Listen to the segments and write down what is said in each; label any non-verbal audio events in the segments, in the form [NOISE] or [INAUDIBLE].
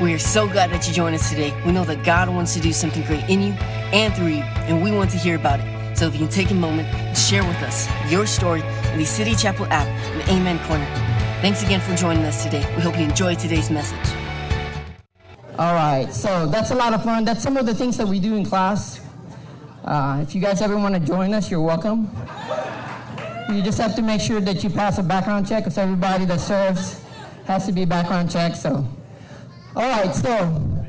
We are so glad that you joined us today. We know that God wants to do something great in you and through you, and we want to hear about it. So if you can take a moment and share with us your story in the City Chapel app in the Amen Corner. Thanks again for joining us today. We hope you enjoyed today's message. All right, so that's a lot of fun. That's some of the things that we do in class. Uh, if you guys ever want to join us, you're welcome. You just have to make sure that you pass a background check because everybody that serves has to be background check. So, all right, so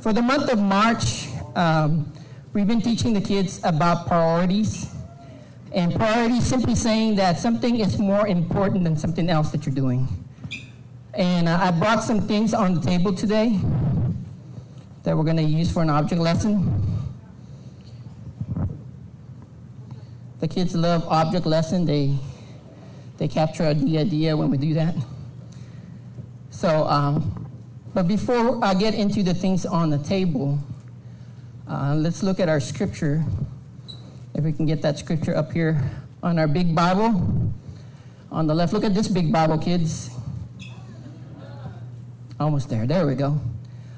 for the month of March, um, we've been teaching the kids about priorities. And priorities simply saying that something is more important than something else that you're doing. And uh, I brought some things on the table today that we're going to use for an object lesson. The kids love object lesson. They, they capture the idea when we do that. So, um, but before I get into the things on the table, uh, let's look at our scripture. If we can get that scripture up here on our big Bible. On the left, look at this big Bible, kids. Almost there. There we go.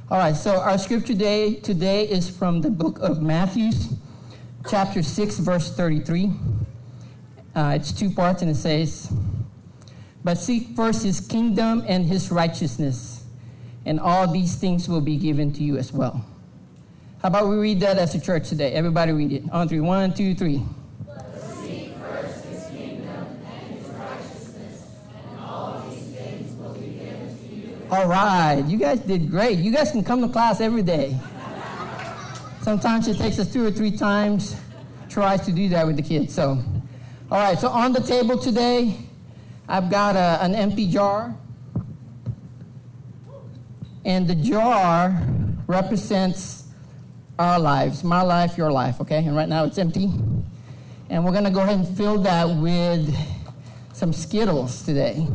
All right, so our scripture today, today is from the book of Matthew, chapter 6, verse 33. Uh, it's two parts, and it says, But seek first his kingdom and his righteousness, and all these things will be given to you as well. How about we read that as a church today? Everybody read it. On three. One, two, three. All right, you guys did great. You guys can come to class every day. Sometimes it takes us two or three times, tries to do that with the kids. So, all right, so on the table today, I've got a, an empty jar. And the jar represents our lives my life, your life, okay? And right now it's empty. And we're gonna go ahead and fill that with some Skittles today.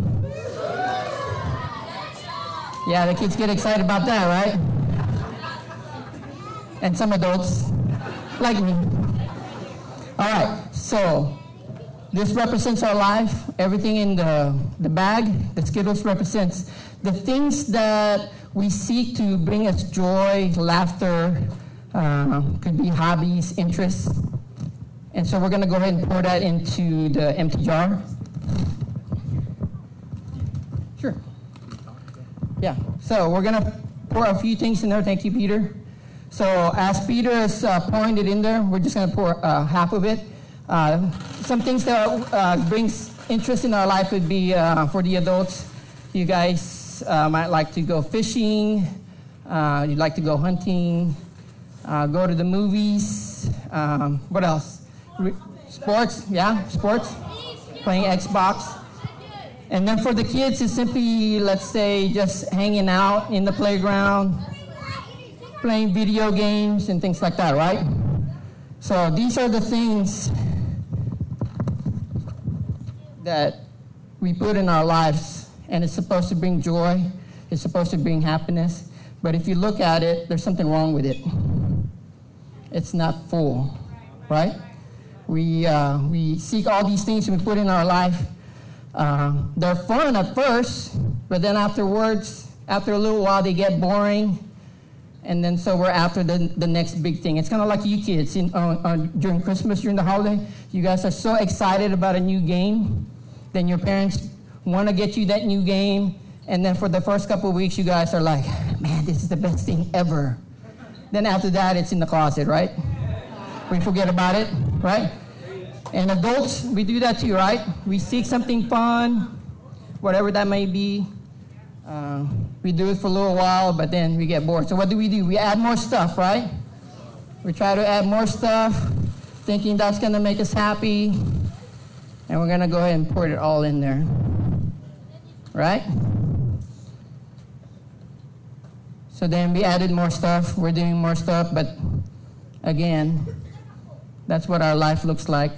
Yeah, the kids get excited about that, right? And some adults, like me. All right, so this represents our life. Everything in the, the bag, the Skittles represents the things that we seek to bring us joy, laughter, uh, could be hobbies, interests. And so we're going to go ahead and pour that into the empty jar. Sure. Yeah, so we're going to pour a few things in there. Thank you, Peter. So as Peter is uh, pouring it in there, we're just going to pour uh, half of it. Uh, some things that uh, brings interest in our life would be uh, for the adults. You guys uh, might like to go fishing. you'd like to go hunting. go to the movies. Um, what else? Re- sports, yeah, sports. Playing Xbox. And then for the kids, it's simply, let's say, just hanging out in the playground, playing video games and things like that, right? So these are the things that we put in our lives, and it's supposed to bring joy, it's supposed to bring happiness. But if you look at it, there's something wrong with it. It's not full, right? We, uh, we seek all these things we put in our life. Uh, they're fun at first, but then afterwards, after a little while, they get boring. And then so we're after the, the next big thing. It's kind of like you kids in, uh, uh, during Christmas, during the holiday. You guys are so excited about a new game. Then your parents want to get you that new game. And then for the first couple weeks, you guys are like, man, this is the best thing ever. Then after that, it's in the closet, right? We forget about it, right? And adults, we do that too, right? We seek something fun, whatever that may be. Uh, we do it for a little while, but then we get bored. So what do we do? We add more stuff, right? We try to add more stuff, thinking that's going to make us happy. And we're going to go ahead and pour it all in there. Right? So then we added more stuff. We're doing more stuff, but again, that's what our life looks like.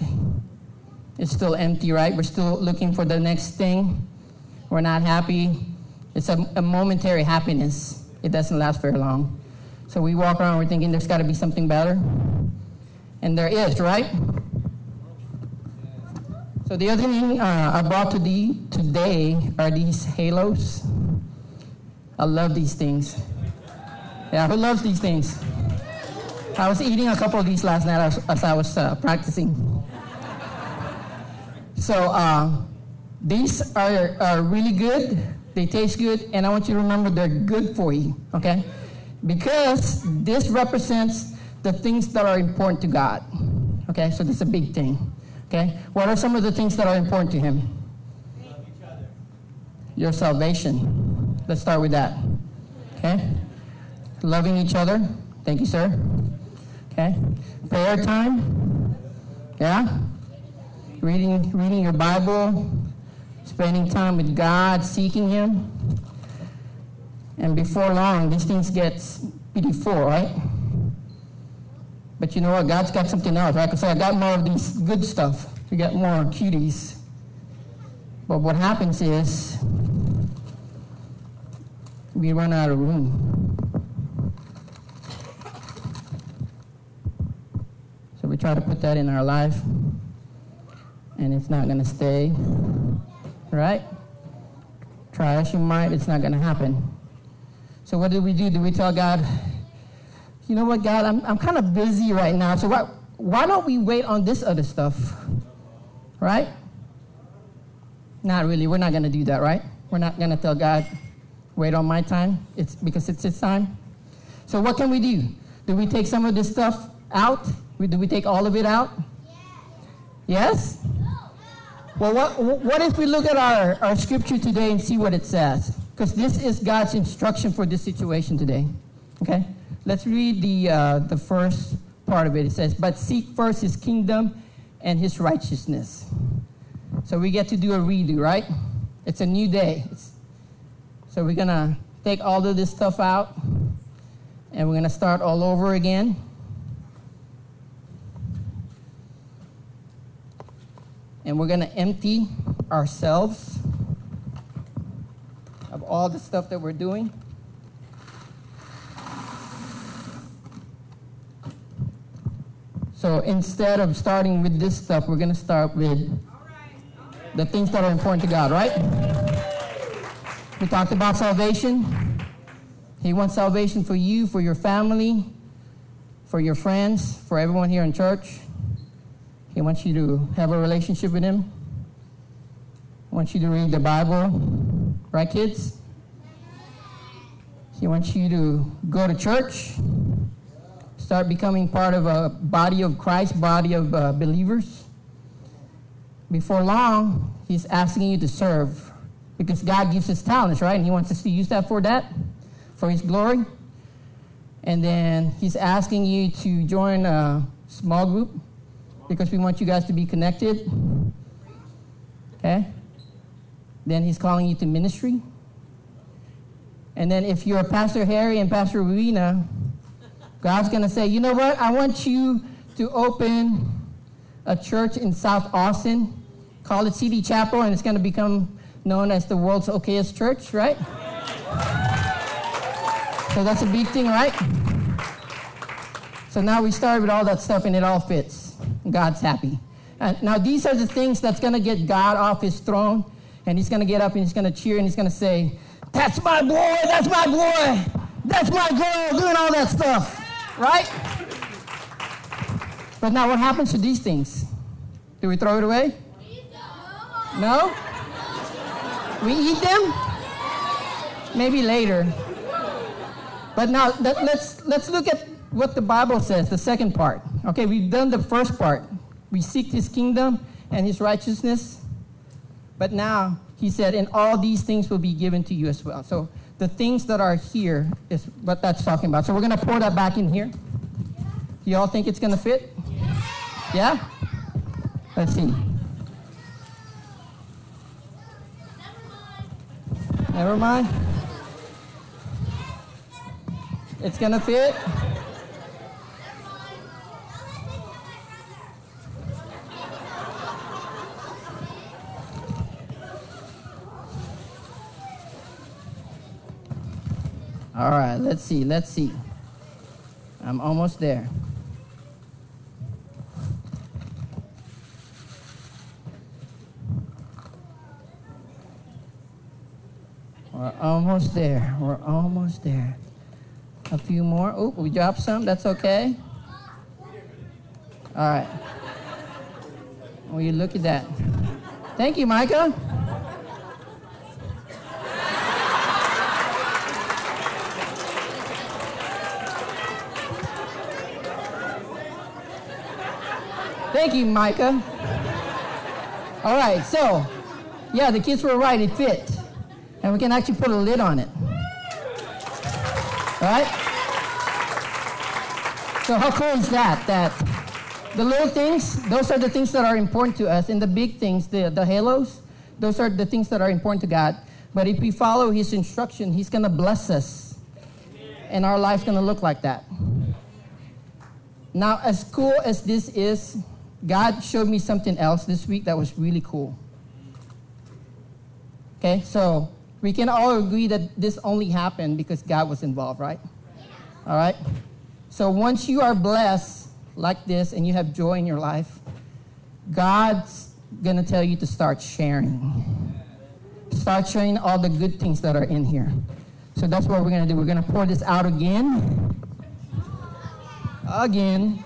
It's still empty, right? We're still looking for the next thing. We're not happy. It's a, a momentary happiness. It doesn't last very long. So we walk around, we're thinking there's got to be something better. And there is, right? So the other thing uh, I brought to the, today are these halos. I love these things. Yeah, who loves these things? I was eating a couple of these last night as, as I was uh, practicing. So uh, these are, are really good. They taste good, and I want you to remember they're good for you, okay? Because this represents the things that are important to God. Okay, so this is a big thing. Okay, what are some of the things that are important to Him? Your salvation. Let's start with that. Okay, loving each other. Thank you, sir. Okay, prayer time. Yeah, reading reading your Bible, spending time with God, seeking Him. And before long, these things get pretty full, right? But you know what? God's got something else, right? Because I got more of these good stuff. We got more cuties. But what happens is we run out of room. So we try to put that in our life, and it's not going to stay, right? Try as you might, it's not going to happen. So what do we do? Do we tell God, you know what, God, I'm, I'm kind of busy right now, so why, why don't we wait on this other stuff? Right? Not really. We're not going to do that, right? We're not going to tell God, wait on my time. It's because it's his time. So what can we do? Do we take some of this stuff out? Do we take all of it out? Yes? Well, what, what if we look at our, our scripture today and see what it says? Because this is God's instruction for this situation today. Okay? Let's read the, uh, the first part of it. It says, But seek first his kingdom and his righteousness. So we get to do a redo, right? It's a new day. It's, so we're going to take all of this stuff out and we're going to start all over again. And we're going to empty ourselves of all the stuff that we're doing. So instead of starting with this stuff, we're going to start with the things that are important to God, right? We talked about salvation. He wants salvation for you, for your family, for your friends, for everyone here in church. He wants you to have a relationship with Him. He wants you to read the Bible, right, kids? He wants you to go to church start becoming part of a body of Christ, body of uh, believers. Before long, he's asking you to serve because God gives us talents, right? And he wants us to use that for that, for his glory. And then he's asking you to join a small group because we want you guys to be connected. Okay? Then he's calling you to ministry. And then if you're Pastor Harry and Pastor Ruina, God's going to say, you know what? I want you to open a church in South Austin, call it City Chapel, and it's going to become known as the world's okayest church, right? So that's a big thing, right? So now we start with all that stuff and it all fits. God's happy. And now these are the things that's going to get God off his throne and he's going to get up and he's going to cheer and he's going to say, That's my boy, that's my boy, that's my girl, doing all that stuff. Right? But now what happens to these things? Do we throw it away? No? We eat them? Maybe later. But now let, let's let's look at what the Bible says, the second part. Okay, we've done the first part. We seek his kingdom and his righteousness. But now he said, and all these things will be given to you as well. So the things that are here is what that's talking about. So we're going to pour that back in here. Do y'all think it's going to fit? Yeah? Let's see. Never mind. It's going to fit? All right, let's see, let's see. I'm almost there. We're almost there. We're almost there. A few more. Oh, we dropped some. That's okay. All right. Will you look at that? Thank you, Micah. You, Micah. All right, so, yeah, the kids were right. It fit. And we can actually put a lid on it. All right? So, how cool is that? That the little things, those are the things that are important to us. And the big things, the, the halos, those are the things that are important to God. But if we follow His instruction, He's going to bless us. And our life's going to look like that. Now, as cool as this is, God showed me something else this week that was really cool. Okay, so we can all agree that this only happened because God was involved, right? All right? So once you are blessed like this and you have joy in your life, God's going to tell you to start sharing. Start sharing all the good things that are in here. So that's what we're going to do. We're going to pour this out again. Again.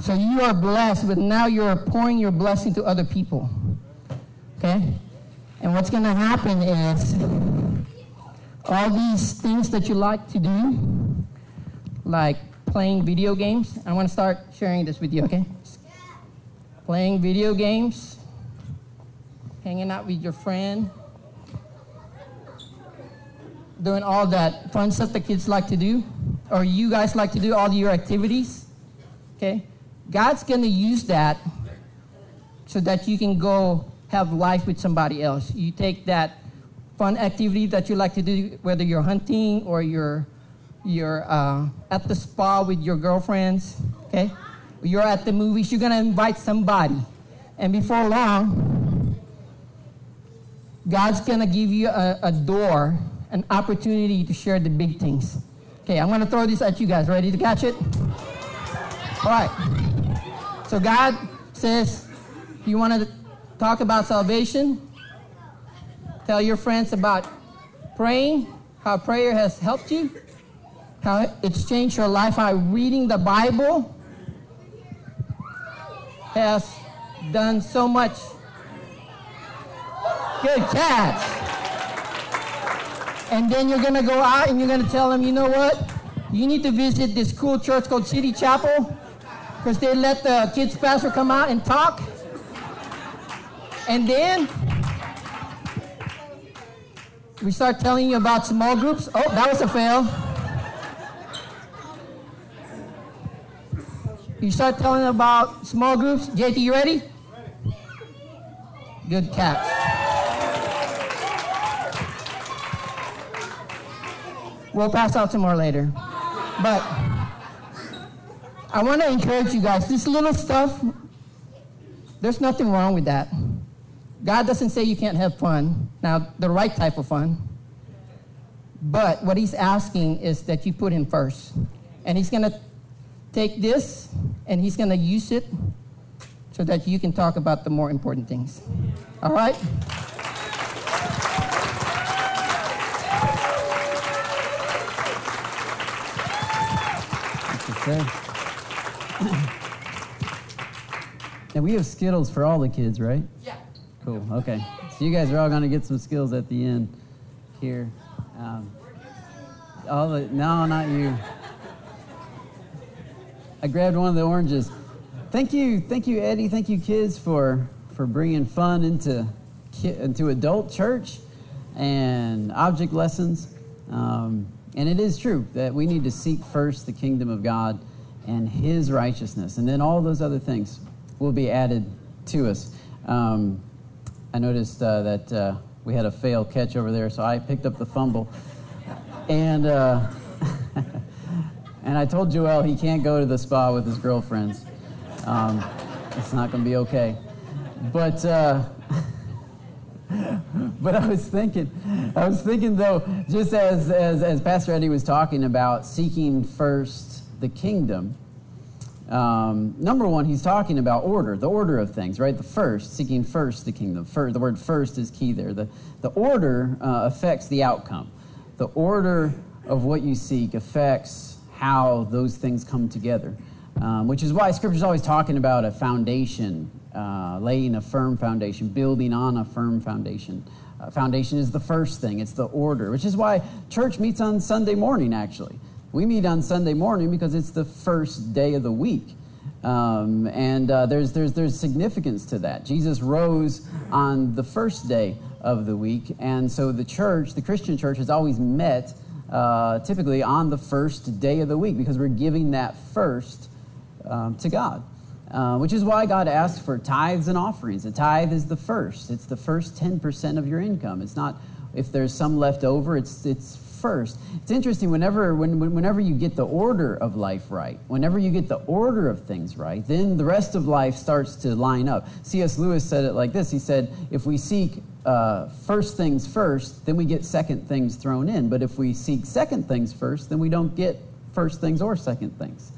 So you are blessed, but now you're pouring your blessing to other people. Okay? And what's going to happen is all these things that you like to do, like playing video games, I want to start sharing this with you, okay? Playing video games, hanging out with your friend, doing all that fun stuff that kids like to do, or you guys like to do, all your activities, okay? God's going to use that so that you can go have life with somebody else. You take that fun activity that you like to do, whether you're hunting or you're, you're uh, at the spa with your girlfriends, okay? You're at the movies, you're going to invite somebody. And before long, God's going to give you a, a door, an opportunity to share the big things. Okay, I'm going to throw this at you guys. Ready to catch it? All right. So God says, you want to talk about salvation? Tell your friends about praying, how prayer has helped you, how it's changed your life, how reading the Bible has done so much. Good catch. And then you're going to go out and you're going to tell them, you know what? You need to visit this cool church called City Chapel because they let the kids pastor come out and talk. And then we start telling you about small groups. Oh, that was a fail. You start telling about small groups. JT, you ready? Good catch. We'll pass out some more later. But I want to encourage you guys this little stuff, there's nothing wrong with that. God doesn't say you can't have fun. Now, the right type of fun. But what He's asking is that you put Him first. And He's going to take this and He's going to use it so that you can talk about the more important things. All right? And we have Skittles for all the kids, right? Yeah. Cool. Okay. So you guys are all going to get some Skittles at the end here. Um, all the no, not you. I grabbed one of the oranges. Thank you, thank you, Eddie. Thank you, kids, for for bringing fun into into adult church and object lessons. Um, and it is true that we need to seek first the kingdom of God and his righteousness. And then all those other things will be added to us. Um, I noticed uh, that uh, we had a fail catch over there, so I picked up the fumble. And, uh, [LAUGHS] and I told Joel he can't go to the spa with his girlfriends. Um, it's not going to be okay. But, uh, [LAUGHS] but I was thinking, [LAUGHS] I was thinking though, just as, as, as Pastor Eddie was talking about seeking first the kingdom. Um, number one, he's talking about order, the order of things, right? The first, seeking first the kingdom. First, the word first is key there. The, the order uh, affects the outcome. The order of what you seek affects how those things come together, um, which is why Scripture is always talking about a foundation, uh, laying a firm foundation, building on a firm foundation. Uh, foundation is the first thing, it's the order, which is why church meets on Sunday morning, actually. We meet on Sunday morning because it's the first day of the week. Um, and uh, there's, there's, there's significance to that. Jesus rose on the first day of the week, and so the church, the Christian church, has always met uh, typically on the first day of the week because we're giving that first um, to God. Uh, which is why God asks for tithes and offerings. A tithe is the first. It's the first 10% of your income. It's not if there's some left over, it's, it's first. It's interesting whenever, when, whenever you get the order of life right, whenever you get the order of things right, then the rest of life starts to line up. C.S. Lewis said it like this He said, If we seek uh, first things first, then we get second things thrown in. But if we seek second things first, then we don't get first things or second things.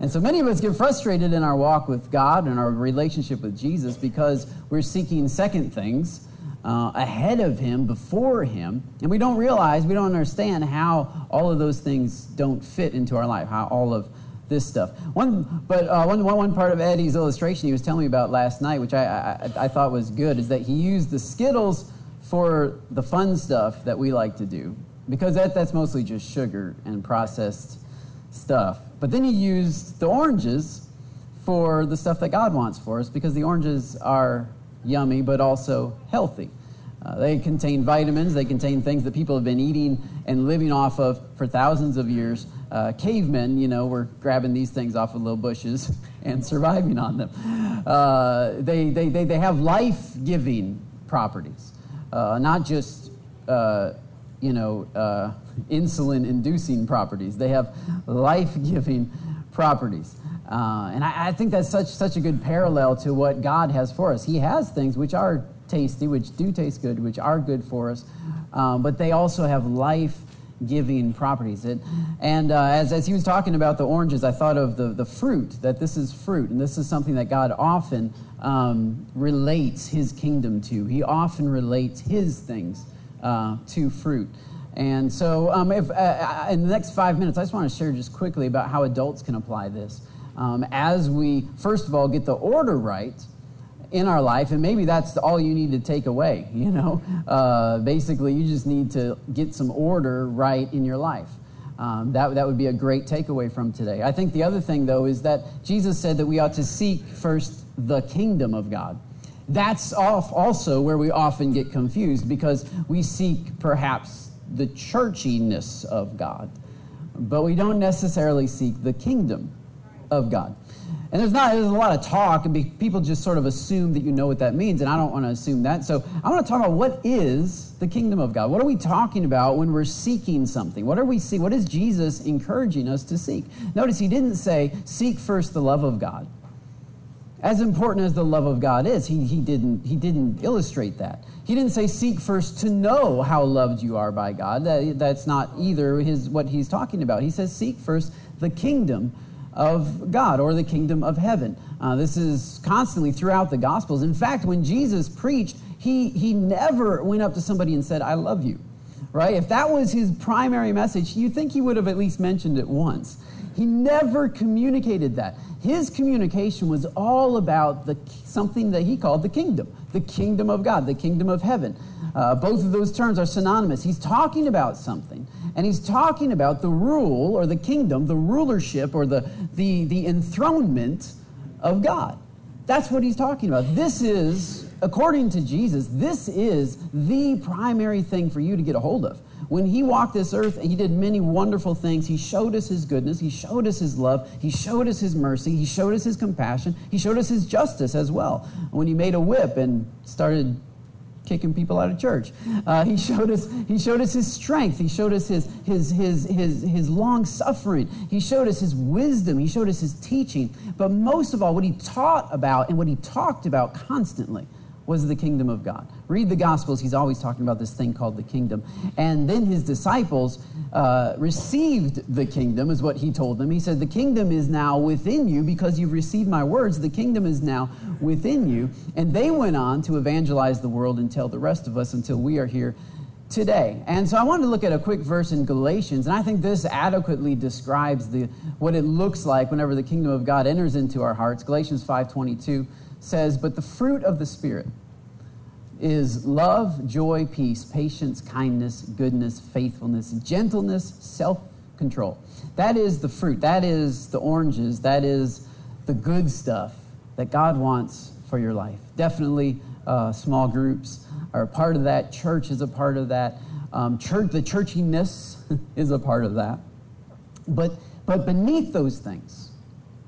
And so many of us get frustrated in our walk with God and our relationship with Jesus because we're seeking second things uh, ahead of Him, before Him, and we don't realize, we don't understand how all of those things don't fit into our life, how all of this stuff. One, but uh, one, one part of Eddie's illustration he was telling me about last night, which I, I, I thought was good, is that he used the Skittles for the fun stuff that we like to do, because that, that's mostly just sugar and processed stuff. But then he used the oranges for the stuff that God wants for us because the oranges are yummy but also healthy. Uh, they contain vitamins, they contain things that people have been eating and living off of for thousands of years. Uh, cavemen, you know, were grabbing these things off of little bushes [LAUGHS] and surviving on them. Uh, they, they, they, they have life giving properties, uh, not just, uh, you know, uh, insulin inducing properties. They have life giving properties. Uh, and I, I, think that's such, such a good parallel to what God has for us. He has things which are tasty, which do taste good, which are good for us, um, but they also have life giving properties. It, and uh, as, as he was talking about the oranges, I thought of the, the fruit, that this is fruit, and this is something that God often um, relates his kingdom to. He often relates his things uh, to fruit. And so, um, if, uh, uh, in the next five minutes, I just want to share just quickly about how adults can apply this. Um, as we, first of all, get the order right in our life, and maybe that's all you need to take away, [LAUGHS] you know? Uh, basically, you just need to get some order right in your life. Um, that, that would be a great takeaway from today. I think the other thing, though, is that Jesus said that we ought to seek first the kingdom of God. That's off also where we often get confused because we seek perhaps the churchiness of God, but we don't necessarily seek the kingdom of God. And there's not there's a lot of talk, and people just sort of assume that you know what that means, and I don't want to assume that. So I want to talk about what is the kingdom of God. What are we talking about when we're seeking something? What are we see? What is Jesus encouraging us to seek? Notice he didn't say seek first the love of God. As important as the love of God is, he, he, didn't, he didn't illustrate that. He didn't say, seek first to know how loved you are by God. That, that's not either his, what he's talking about. He says, seek first the kingdom of God or the kingdom of heaven. Uh, this is constantly throughout the Gospels. In fact, when Jesus preached, he, he never went up to somebody and said, I love you. Right? If that was his primary message, you think he would have at least mentioned it once. He never communicated that. His communication was all about the, something that he called the kingdom, the kingdom of God, the kingdom of heaven. Uh, both of those terms are synonymous. He's talking about something, and he's talking about the rule or the kingdom, the rulership or the, the, the enthronement of God. That's what he's talking about. This is, according to Jesus, this is the primary thing for you to get a hold of. When he walked this earth, he did many wonderful things. He showed us his goodness. He showed us his love. He showed us his mercy. He showed us his compassion. He showed us his justice as well. When he made a whip and started kicking people out of church. Uh, he showed us he showed us his strength. He showed us his his his his his long suffering. He showed us his wisdom. He showed us his teaching. But most of all, what he taught about and what he talked about constantly was the kingdom of God. Read the Gospels, he's always talking about this thing called the kingdom. And then his disciples uh, received the kingdom, is what he told them. He said, The kingdom is now within you because you've received my words. The kingdom is now within you. And they went on to evangelize the world and tell the rest of us until we are here today. And so I wanted to look at a quick verse in Galatians, and I think this adequately describes the, what it looks like whenever the kingdom of God enters into our hearts. Galatians 5:22 says, "But the fruit of the spirit is love, joy, peace, patience, kindness, goodness, faithfulness, gentleness, self-control." That is the fruit. That is the oranges. That is the good stuff that God wants for your life. Definitely uh, small groups are a part of that. Church is a part of that. Um, church, the churchiness [LAUGHS] is a part of that. But, but beneath those things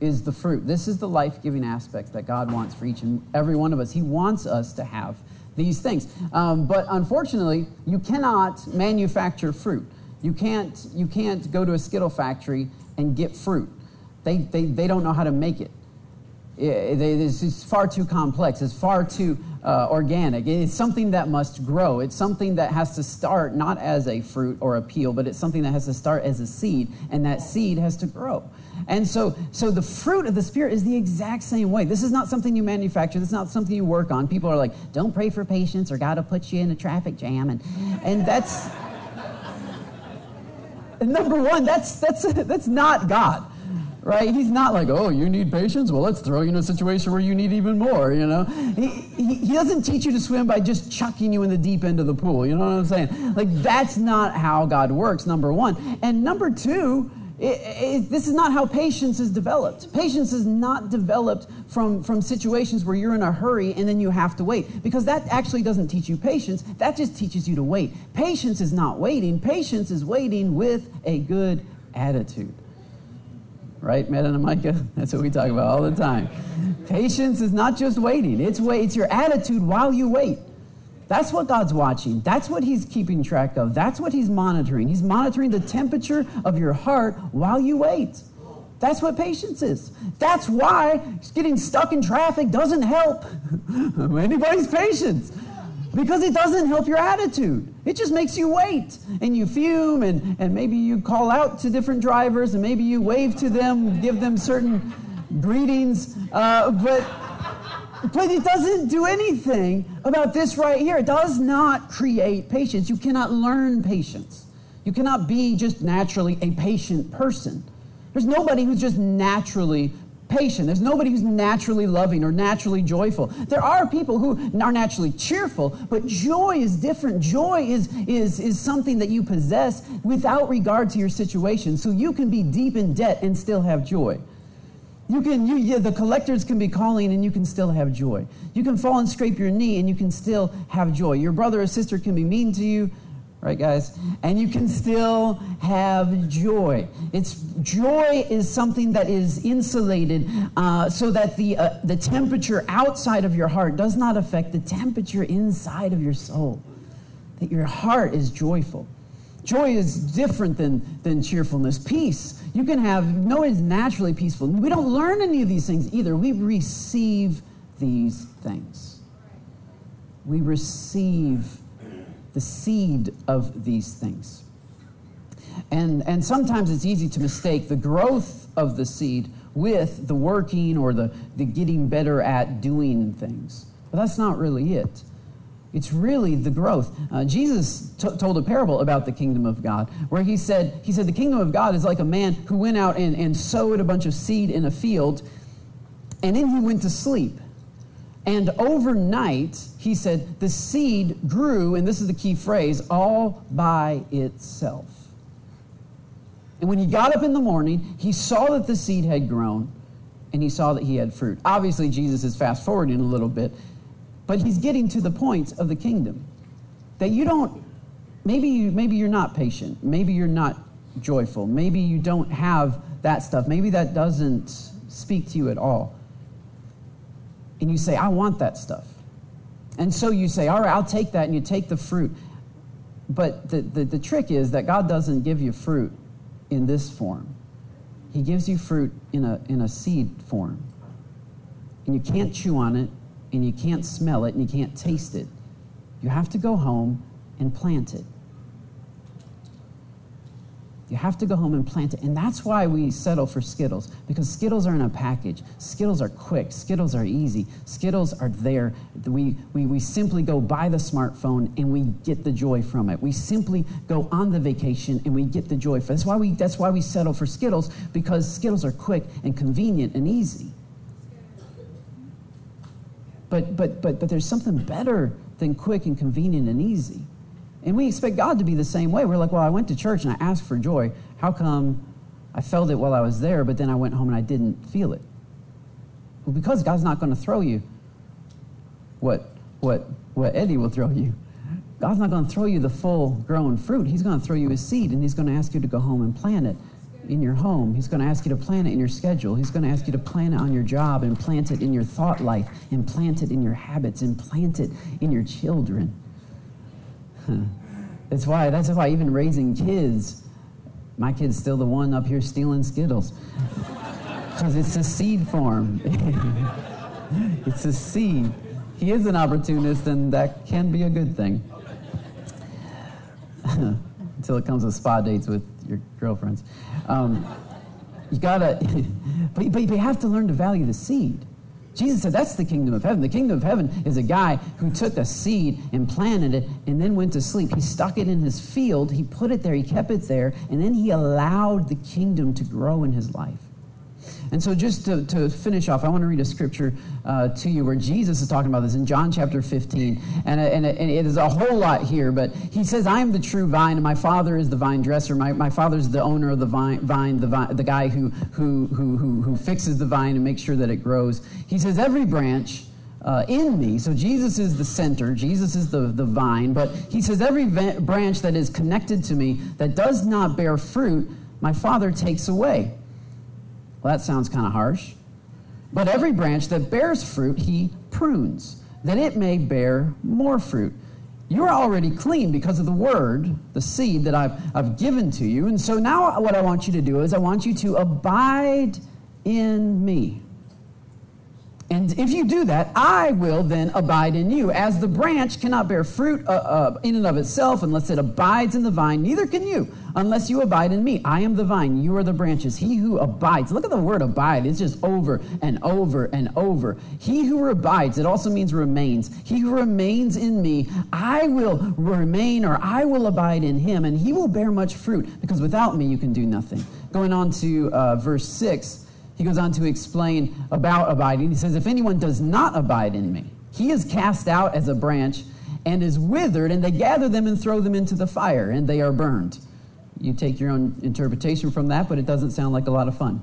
is the fruit. This is the life giving aspects that God wants for each and every one of us. He wants us to have these things. Um, but unfortunately, you cannot manufacture fruit. You can't, you can't go to a Skittle factory and get fruit. They, they, they don't know how to make it. It's far too complex. It's far too uh, organic. It's something that must grow. It's something that has to start not as a fruit or a peel, but it's something that has to start as a seed, and that seed has to grow. And so, so the fruit of the Spirit is the exact same way. This is not something you manufacture. This is not something you work on. People are like, don't pray for patience or God will put you in a traffic jam. And, and that's, [LAUGHS] number one, that's, that's, that's not God right? He's not like, oh, you need patience? Well, let's throw you in a situation where you need even more, you know? He, doesn't teach you to swim by just chucking you in the deep end of the pool, you know what I'm saying? Like, that's not how God works, number one. And number two, it, it, this is not how patience is developed. Patience is not developed from, from situations where you're in a hurry and then you have to wait, because that actually doesn't teach you patience. That just teaches you to wait. Patience is not waiting, patience is waiting with a good attitude right, Matt and Micah? [LAUGHS] That's what we talk about all the time. Patience is not just waiting, it's, wait, it's your attitude while you wait. That's what God's watching. That's what He's keeping track of. That's what He's monitoring. He's monitoring the temperature of your heart while you wait. That's what patience is. That's why getting stuck in traffic doesn't help [LAUGHS] anybody's patience because it doesn't help your attitude. It just makes you wait and you fume and, and maybe you call out to different drivers and maybe you wave to them, give them certain greetings, uh, but, but it doesn't do anything about this right here. It does not create patience. You cannot learn patience. You cannot be just naturally a patient person. There's nobody who's just naturally patient. There's nobody who's naturally loving or naturally joyful. There are people who are naturally cheerful, but joy is different. Joy is, is, is something that you possess without regard to your situation. So you can be deep in debt and still have joy. You can, you, yeah, the collectors can be calling and you can still have joy. You can fall and scrape your knee and you can still have joy. Your brother or sister can be mean to you right guys? And you can still have joy. It's joy is something that is insulated uh, so that the uh, the temperature outside of your heart does not affect the temperature inside of your soul. That your heart is joyful. Joy is different than than cheerfulness. Peace. You can have no one is naturally peaceful. We don't learn any of these things either. We receive these things. We receive the seed of these things. And, and sometimes it's easy to mistake the growth of the seed with the working or the, the getting better at doing things. But that's not really it. It's really the growth. Uh, Jesus t- told a parable about the kingdom of God where he said, he said, the kingdom of God is like a man who went out and, and sowed a bunch of seed in a field and then he went to sleep. And overnight, he said, the seed grew, and this is the key phrase, all by itself. And when he got up in the morning, he saw that the seed had grown and he saw that he had fruit. Obviously, Jesus is fast forwarding a little bit, but he's getting to the point of the kingdom. That you don't, maybe, you, maybe you're not patient, maybe you're not joyful, maybe you don't have that stuff, maybe that doesn't speak to you at all and you say, I want that stuff. And so you say, All right, I'll take that, and you take the fruit. But the, the, the trick is that God doesn't give you fruit in this form, He gives you fruit in a, in a seed form. And you can't chew on it, and you can't smell it and you can't taste it. You have to go home and plant it. You have to go home and plant it. And that's why we settle for Skittles, because Skittles are in a package. Skittles are quick. Skittles are easy. Skittles are there. We, we, we simply go buy the smartphone and we get the joy from it. We simply go on the vacation and we get the joy from it. That's why we, that's why we settle for Skittles, because Skittles are quick and convenient and easy. But, but, but, but there's something better than quick and convenient and easy. And we expect God to be the same way. We're like, well, I went to church and I asked for joy. How come I felt it while I was there, but then I went home and I didn't feel it? Well, because God's not going to throw you what, what, what Eddie will throw you. God's not going to throw you the full grown fruit. He's going to throw you a seed and He's going to ask you to go home and plant it in your home. He's going to ask you to plant it in your schedule. He's going to ask you to plant it on your job and plant it in your thought life and plant it in your habits and plant it in your children. That's why, that's why even raising kids, my kid's still the one up here stealing Skittles. Because it's a seed form. [LAUGHS] it's a seed. He is an opportunist, and that can be a good thing. [LAUGHS] Until it comes with spa dates with your girlfriends. Um, you gotta, [LAUGHS] but, but you have to learn to value the seed. Jesus said that's the kingdom of heaven. The kingdom of heaven is a guy who took a seed and planted it and then went to sleep. He stuck it in his field, he put it there, he kept it there, and then he allowed the kingdom to grow in his life. And so, just to, to finish off, I want to read a scripture uh, to you where Jesus is talking about this in John chapter 15. And, uh, and, and it is a whole lot here, but he says, I am the true vine, and my father is the vine dresser. My, my father is the owner of the vine, vine, the, vine, the guy who, who, who, who, who fixes the vine and makes sure that it grows. He says, Every branch. Uh, in me. So Jesus is the center, Jesus is the, the vine, but he says, Every branch that is connected to me that does not bear fruit, my Father takes away. Well, that sounds kind of harsh. But every branch that bears fruit, he prunes, that it may bear more fruit. You're already clean because of the word, the seed that I've, I've given to you. And so now, what I want you to do is I want you to abide in me. And if you do that, I will then abide in you. As the branch cannot bear fruit uh, uh, in and of itself unless it abides in the vine, neither can you unless you abide in me. I am the vine, you are the branches. He who abides, look at the word abide, it's just over and over and over. He who abides, it also means remains. He who remains in me, I will remain or I will abide in him, and he will bear much fruit because without me you can do nothing. Going on to uh, verse 6 he goes on to explain about abiding. He says, If anyone does not abide in me, he is cast out as a branch and is withered, and they gather them and throw them into the fire, and they are burned. You take your own interpretation from that, but it doesn't sound like a lot of fun.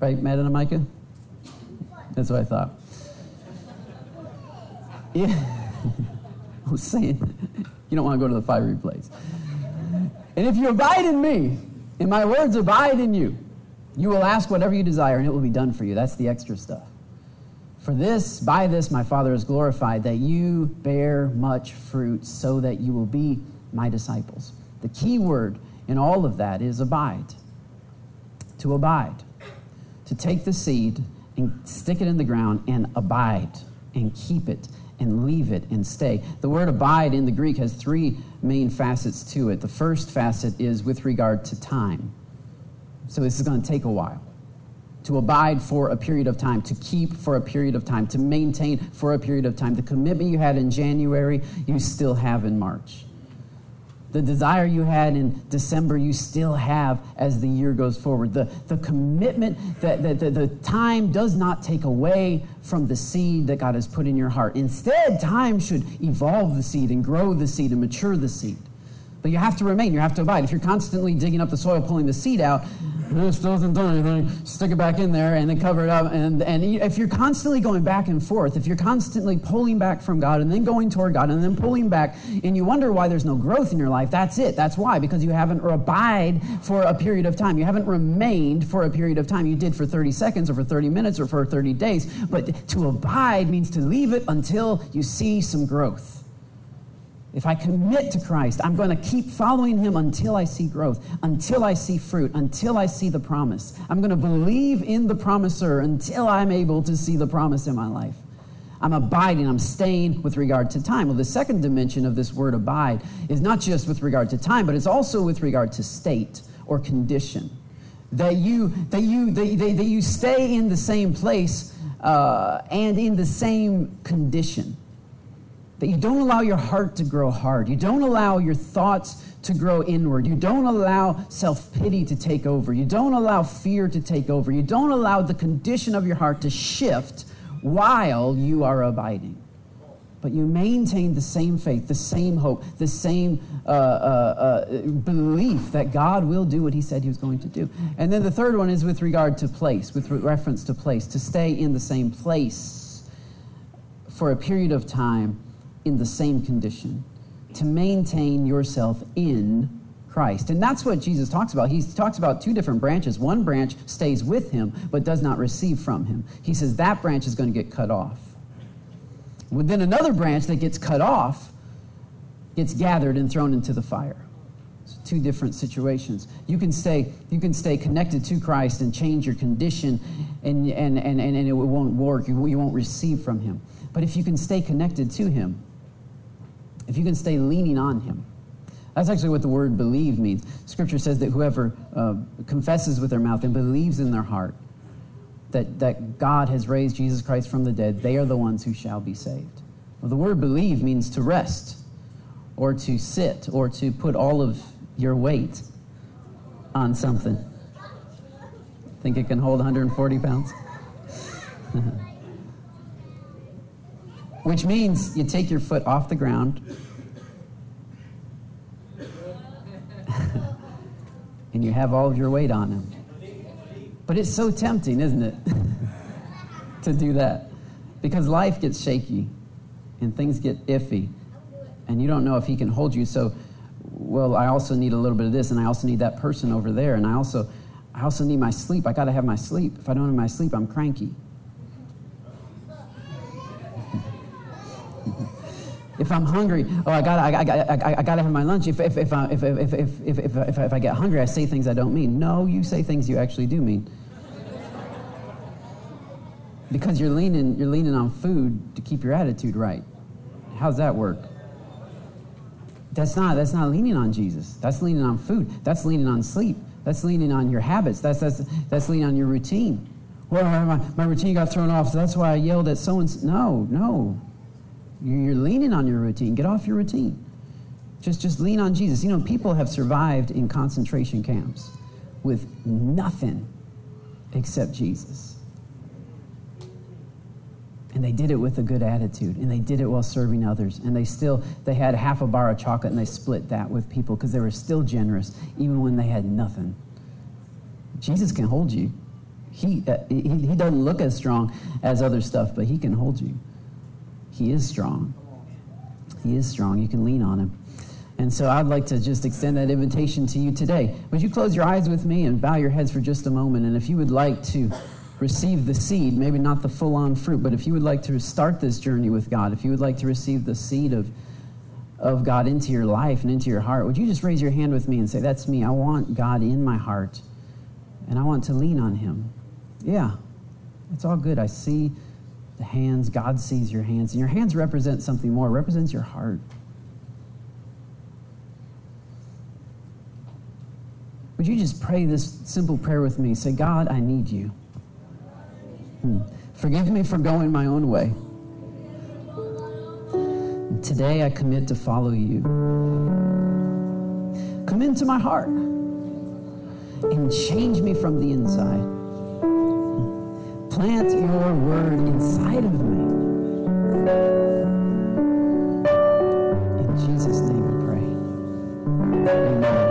Right, Matt and Micah? That's what I thought. Yeah. [LAUGHS] I was saying, you don't want to go to the fiery place. And if you abide in me, and my words abide in you, you will ask whatever you desire, and it will be done for you. That's the extra stuff. For this, by this, my Father is glorified, that you bear much fruit, so that you will be my disciples. The key word in all of that is abide. To abide. To take the seed and stick it in the ground and abide and keep it and leave it and stay. The word abide in the Greek has three main facets to it. The first facet is with regard to time. So this is going to take a while. To abide for a period of time, to keep for a period of time, to maintain for a period of time. The commitment you had in January, you still have in March. The desire you had in December, you still have as the year goes forward. The, the commitment, that the, the, the time does not take away from the seed that God has put in your heart. Instead, time should evolve the seed and grow the seed and mature the seed. But you have to remain, you have to abide. If you're constantly digging up the soil, pulling the seed out, this doesn't do anything, stick it back in there and then cover it up. And, and if you're constantly going back and forth, if you're constantly pulling back from God and then going toward God and then pulling back, and you wonder why there's no growth in your life, that's it. That's why, because you haven't abide for a period of time. You haven't remained for a period of time. You did for 30 seconds or for 30 minutes or for 30 days. But to abide means to leave it until you see some growth. If I commit to Christ, I'm going to keep following him until I see growth, until I see fruit, until I see the promise. I'm going to believe in the promiser until I'm able to see the promise in my life. I'm abiding, I'm staying with regard to time. Well, the second dimension of this word abide is not just with regard to time, but it's also with regard to state or condition. That you, that you, that, that, that you stay in the same place uh, and in the same condition. That you don't allow your heart to grow hard. You don't allow your thoughts to grow inward. You don't allow self pity to take over. You don't allow fear to take over. You don't allow the condition of your heart to shift while you are abiding. But you maintain the same faith, the same hope, the same uh, uh, uh, belief that God will do what He said He was going to do. And then the third one is with regard to place, with reference to place, to stay in the same place for a period of time in the same condition, to maintain yourself in Christ. And that's what Jesus talks about. He talks about two different branches. One branch stays with him, but does not receive from him. He says that branch is going to get cut off. Within another branch that gets cut off gets gathered and thrown into the fire. It's two different situations. You can stay, you can stay connected to Christ and change your condition, and, and, and, and it won't work. You won't receive from him. But if you can stay connected to him, if you can stay leaning on him, that's actually what the word believe means. Scripture says that whoever uh, confesses with their mouth and believes in their heart that, that God has raised Jesus Christ from the dead, they are the ones who shall be saved. Well, the word believe means to rest or to sit or to put all of your weight on something. Think it can hold 140 pounds? [LAUGHS] Which means you take your foot off the ground [LAUGHS] and you have all of your weight on him. But it's so tempting, isn't it? [LAUGHS] to do that. Because life gets shaky and things get iffy. And you don't know if he can hold you. So, well, I also need a little bit of this, and I also need that person over there, and I also, I also need my sleep. I got to have my sleep. If I don't have my sleep, I'm cranky. [LAUGHS] If I'm hungry, oh, I gotta, I, I, I, I got to have my lunch. If, if, if, I, if, if, if, if, if, uh, if, if I get hungry, I say things I don't mean. No, you say things you actually do mean. Because you're leaning, you're leaning on food to keep your attitude right. How's that work? That's not, that's not leaning on Jesus. That's leaning on food. That's leaning on sleep. That's leaning on your habits. That's, that's, that's leaning on your routine. Well, my, my routine got thrown off, so that's why I yelled at so and so. No, no. You're leaning on your routine. Get off your routine. Just, just lean on Jesus. You know, people have survived in concentration camps with nothing except Jesus. And they did it with a good attitude, and they did it while serving others. And they still, they had half a bar of chocolate, and they split that with people because they were still generous, even when they had nothing. Jesus can hold you. He, uh, he, he doesn't look as strong as other stuff, but he can hold you. He is strong. He is strong. You can lean on him. And so I'd like to just extend that invitation to you today. Would you close your eyes with me and bow your heads for just a moment? And if you would like to receive the seed, maybe not the full on fruit, but if you would like to start this journey with God, if you would like to receive the seed of, of God into your life and into your heart, would you just raise your hand with me and say, That's me. I want God in my heart, and I want to lean on Him. Yeah, it's all good. I see the hands. God sees your hands. And your hands represent something more, it represents your heart. Would you just pray this simple prayer with me? Say, God, I need you. Hmm. Forgive me for going my own way. Today I commit to follow you. Come into my heart and change me from the inside plant your word inside of me. In Jesus' name we pray. Amen.